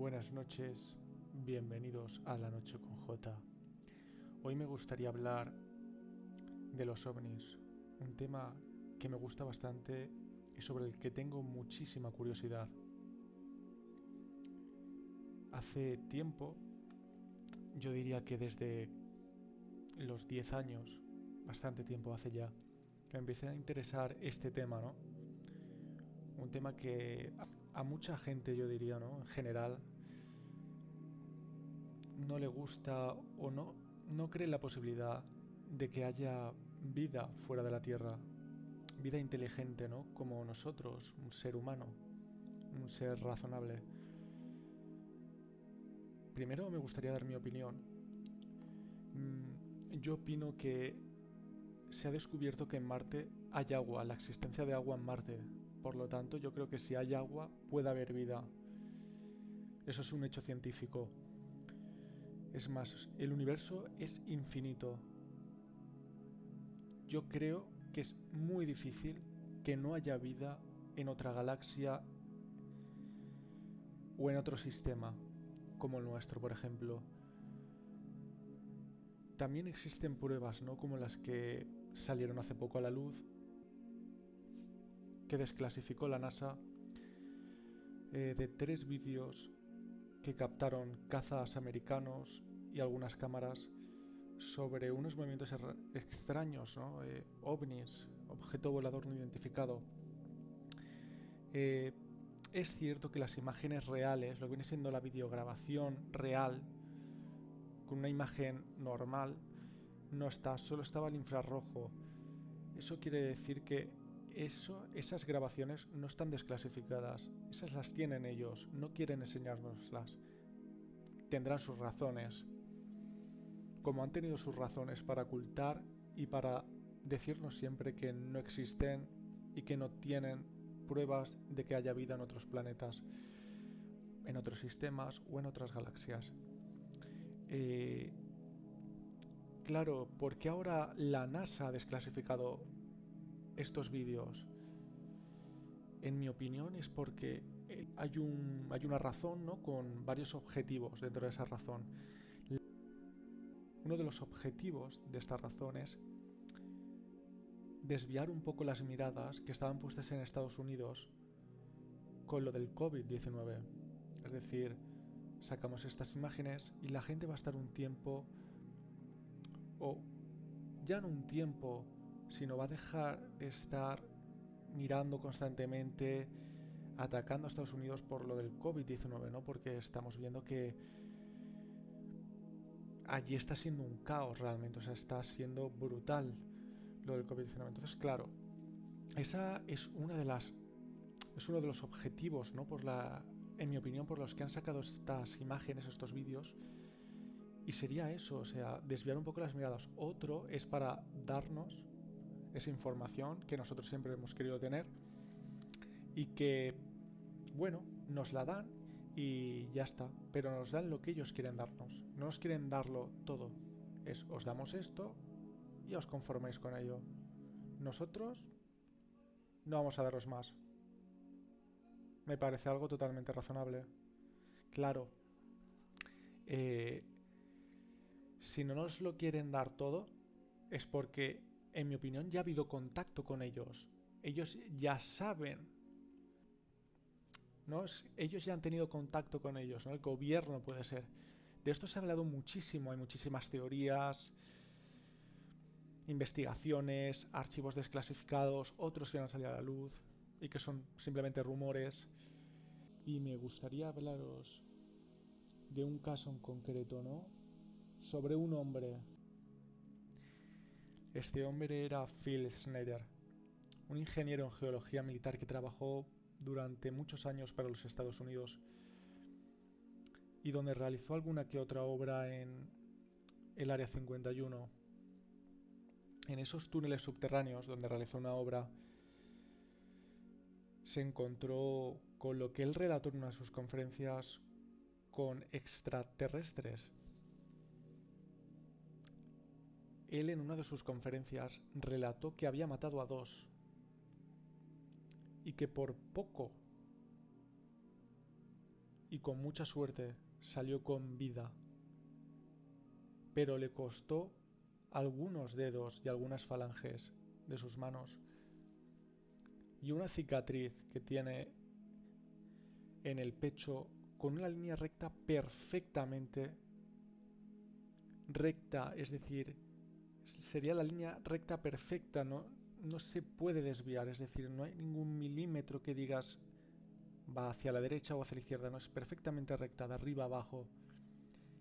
buenas noches, bienvenidos a la noche con J. Hoy me gustaría hablar de los ovnis, un tema que me gusta bastante y sobre el que tengo muchísima curiosidad. Hace tiempo, yo diría que desde los 10 años, bastante tiempo hace ya, que me empecé a interesar este tema, ¿no? Un tema que a mucha gente, yo diría, ¿no? En general, no le gusta o no, no cree la posibilidad de que haya vida fuera de la Tierra, vida inteligente, ¿no? Como nosotros, un ser humano, un ser razonable. Primero me gustaría dar mi opinión. Mm, yo opino que se ha descubierto que en Marte hay agua, la existencia de agua en Marte. Por lo tanto, yo creo que si hay agua, puede haber vida. Eso es un hecho científico. Es más, el universo es infinito. Yo creo que es muy difícil que no haya vida en otra galaxia o en otro sistema, como el nuestro, por ejemplo. También existen pruebas, ¿no? Como las que salieron hace poco a la luz, que desclasificó la NASA eh, de tres vídeos que captaron cazas americanos y algunas cámaras sobre unos movimientos extraños, ¿no? Eh, ovnis, objeto volador no identificado. Eh, es cierto que las imágenes reales, lo que viene siendo la videograbación real, con una imagen normal, no está, solo estaba el infrarrojo. Eso quiere decir que eso, esas grabaciones no están desclasificadas, esas las tienen ellos, no quieren enseñárnoslas. Tendrán sus razones, como han tenido sus razones para ocultar y para decirnos siempre que no existen y que no tienen pruebas de que haya vida en otros planetas, en otros sistemas o en otras galaxias. Eh, claro, ¿por qué ahora la NASA ha desclasificado estos vídeos? En mi opinión es porque eh, hay, un, hay una razón ¿no? con varios objetivos dentro de esa razón. Uno de los objetivos de esta razón es desviar un poco las miradas que estaban puestas en Estados Unidos con lo del COVID-19. Es decir, sacamos estas imágenes y la gente va a estar un tiempo, o ya no un tiempo, sino va a dejar de estar mirando constantemente, atacando a Estados Unidos por lo del COVID-19, ¿no? Porque estamos viendo que allí está siendo un caos realmente, o sea, está siendo brutal lo del COVID-19. Entonces, claro, esa es una de las es uno de los objetivos, ¿no? Por la en mi opinión por los que han sacado estas imágenes, estos vídeos y sería eso, o sea, desviar un poco las miradas. Otro es para darnos esa información que nosotros siempre hemos querido tener y que bueno, nos la dan y ya está. Pero nos dan lo que ellos quieren darnos. No nos quieren darlo todo. Es os damos esto y os conforméis con ello. Nosotros no vamos a daros más. Me parece algo totalmente razonable. Claro, eh, si no nos lo quieren dar todo, es porque, en mi opinión, ya ha habido contacto con ellos. Ellos ya saben ellos ya han tenido contacto con ellos, ¿no? El gobierno puede ser. De esto se ha hablado muchísimo, hay muchísimas teorías, investigaciones, archivos desclasificados, otros que no han salido a la luz y que son simplemente rumores. Y me gustaría hablaros de un caso en concreto, ¿no? Sobre un hombre. Este hombre era Phil Schneider, un ingeniero en geología militar que trabajó durante muchos años para los Estados Unidos y donde realizó alguna que otra obra en el Área 51. En esos túneles subterráneos donde realizó una obra, se encontró con lo que él relató en una de sus conferencias con extraterrestres. Él en una de sus conferencias relató que había matado a dos y que por poco y con mucha suerte salió con vida, pero le costó algunos dedos y algunas falanges de sus manos. Y una cicatriz que tiene en el pecho con una línea recta perfectamente recta, es decir, sería la línea recta perfecta, no, no se puede desviar, es decir, no hay ningún milímetro que digas va hacia la derecha o hacia la izquierda, no es perfectamente recta, de arriba abajo.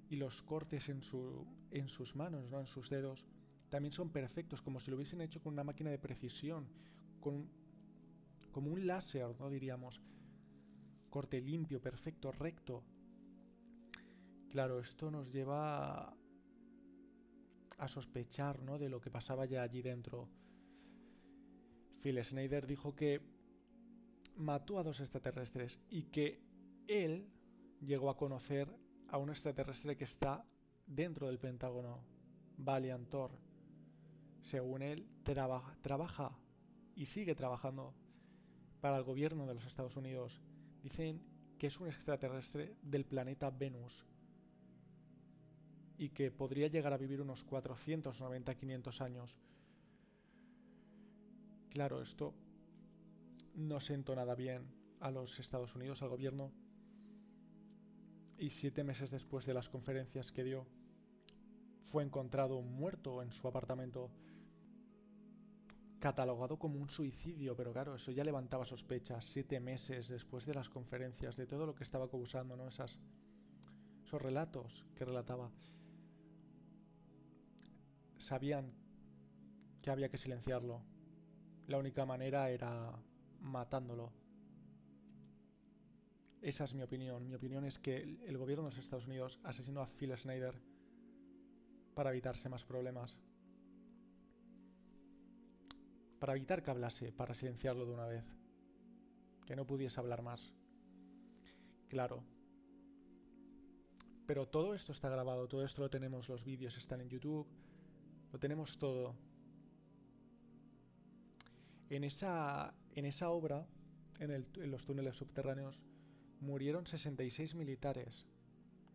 Y los cortes en, su, en sus manos, ¿no? en sus dedos, también son perfectos, como si lo hubiesen hecho con una máquina de precisión, con, como un láser, ¿no? diríamos. Corte limpio, perfecto, recto. Claro, esto nos lleva a sospechar ¿no? de lo que pasaba ya allí dentro. Phil Schneider dijo que mató a dos extraterrestres y que él llegó a conocer a un extraterrestre que está dentro del Pentágono, Valiant Thor. Según él, trabaja y sigue trabajando para el gobierno de los Estados Unidos. Dicen que es un extraterrestre del planeta Venus y que podría llegar a vivir unos 490-500 años. Claro, esto no sentó nada bien a los Estados Unidos, al gobierno, y siete meses después de las conferencias que dio, fue encontrado muerto en su apartamento, catalogado como un suicidio, pero claro, eso ya levantaba sospechas siete meses después de las conferencias, de todo lo que estaba causando, ¿no? Esas, esos relatos que relataba. Sabían que había que silenciarlo. La única manera era matándolo. Esa es mi opinión. Mi opinión es que el gobierno de los Estados Unidos asesinó a Phil Schneider para evitarse más problemas. Para evitar que hablase, para silenciarlo de una vez. Que no pudiese hablar más. Claro. Pero todo esto está grabado, todo esto lo tenemos, los vídeos están en YouTube, lo tenemos todo. En esa, en esa obra, en, en los túneles subterráneos, murieron 66 militares.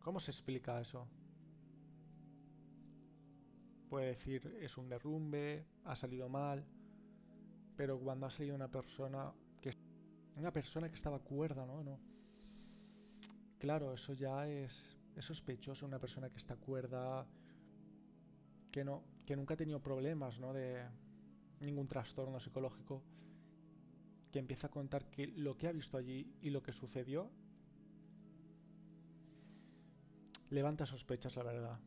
¿Cómo se explica eso? Puede decir, es un derrumbe, ha salido mal, pero cuando ha salido una persona que una persona que estaba cuerda, ¿no? ¿no? Claro, eso ya es, es sospechoso, una persona que está cuerda, que no, que nunca ha tenido problemas, ¿no? De, ningún trastorno psicológico, que empieza a contar que lo que ha visto allí y lo que sucedió levanta sospechas, la verdad.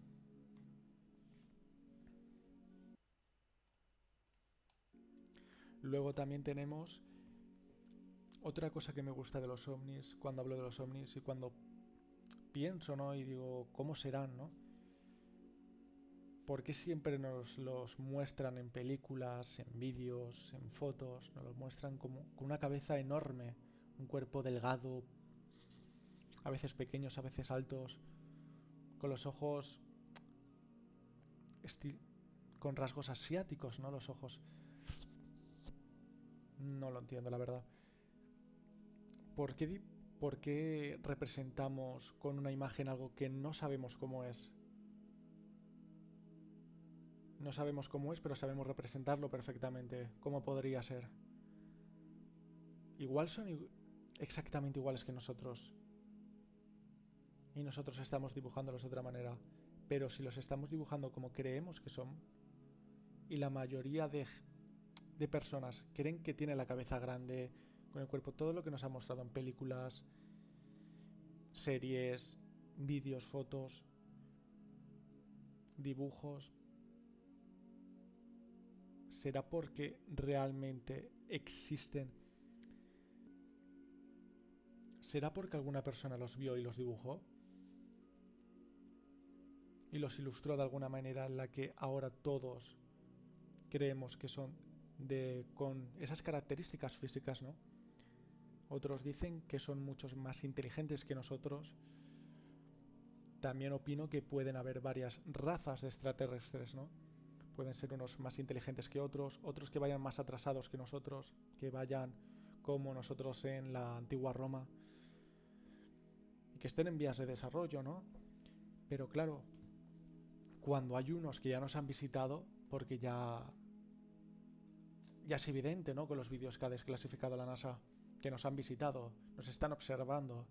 Luego también tenemos otra cosa que me gusta de los ovnis, cuando hablo de los ovnis y cuando pienso, ¿no? Y digo, ¿cómo serán, no? ¿Por qué siempre nos los muestran en películas, en vídeos, en fotos? Nos los muestran como con una cabeza enorme, un cuerpo delgado, a veces pequeños, a veces altos, con los ojos con rasgos asiáticos, ¿no? Los ojos. No lo entiendo, la verdad. ¿Por qué, ¿Por qué representamos con una imagen algo que no sabemos cómo es? No sabemos cómo es, pero sabemos representarlo perfectamente. ¿Cómo podría ser? Igual son exactamente iguales que nosotros. Y nosotros estamos dibujándolos de otra manera. Pero si los estamos dibujando como creemos que son, y la mayoría de, de personas creen que tiene la cabeza grande, con el cuerpo, todo lo que nos ha mostrado en películas, series, vídeos, fotos, dibujos, será porque realmente existen. ¿Será porque alguna persona los vio y los dibujó? Y los ilustró de alguna manera en la que ahora todos creemos que son de con esas características físicas, ¿no? Otros dicen que son muchos más inteligentes que nosotros. También opino que pueden haber varias razas de extraterrestres, ¿no? Pueden ser unos más inteligentes que otros, otros que vayan más atrasados que nosotros, que vayan como nosotros en la antigua Roma, y que estén en vías de desarrollo, ¿no? Pero claro, cuando hay unos que ya nos han visitado, porque ya ya es evidente, ¿no? Con los vídeos que ha desclasificado la NASA, que nos han visitado, nos están observando.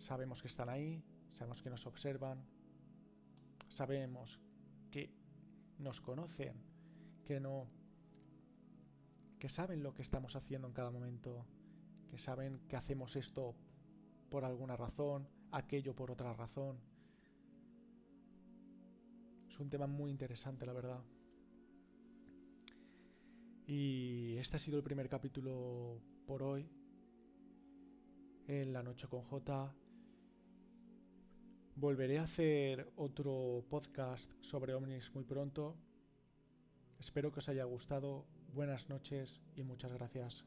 Sabemos que están ahí, sabemos que nos observan, sabemos nos conocen, que no que saben lo que estamos haciendo en cada momento, que saben que hacemos esto por alguna razón, aquello por otra razón. Es un tema muy interesante, la verdad. Y este ha sido el primer capítulo por hoy. En la noche con J. Volveré a hacer otro podcast sobre ovnis muy pronto. Espero que os haya gustado. Buenas noches y muchas gracias.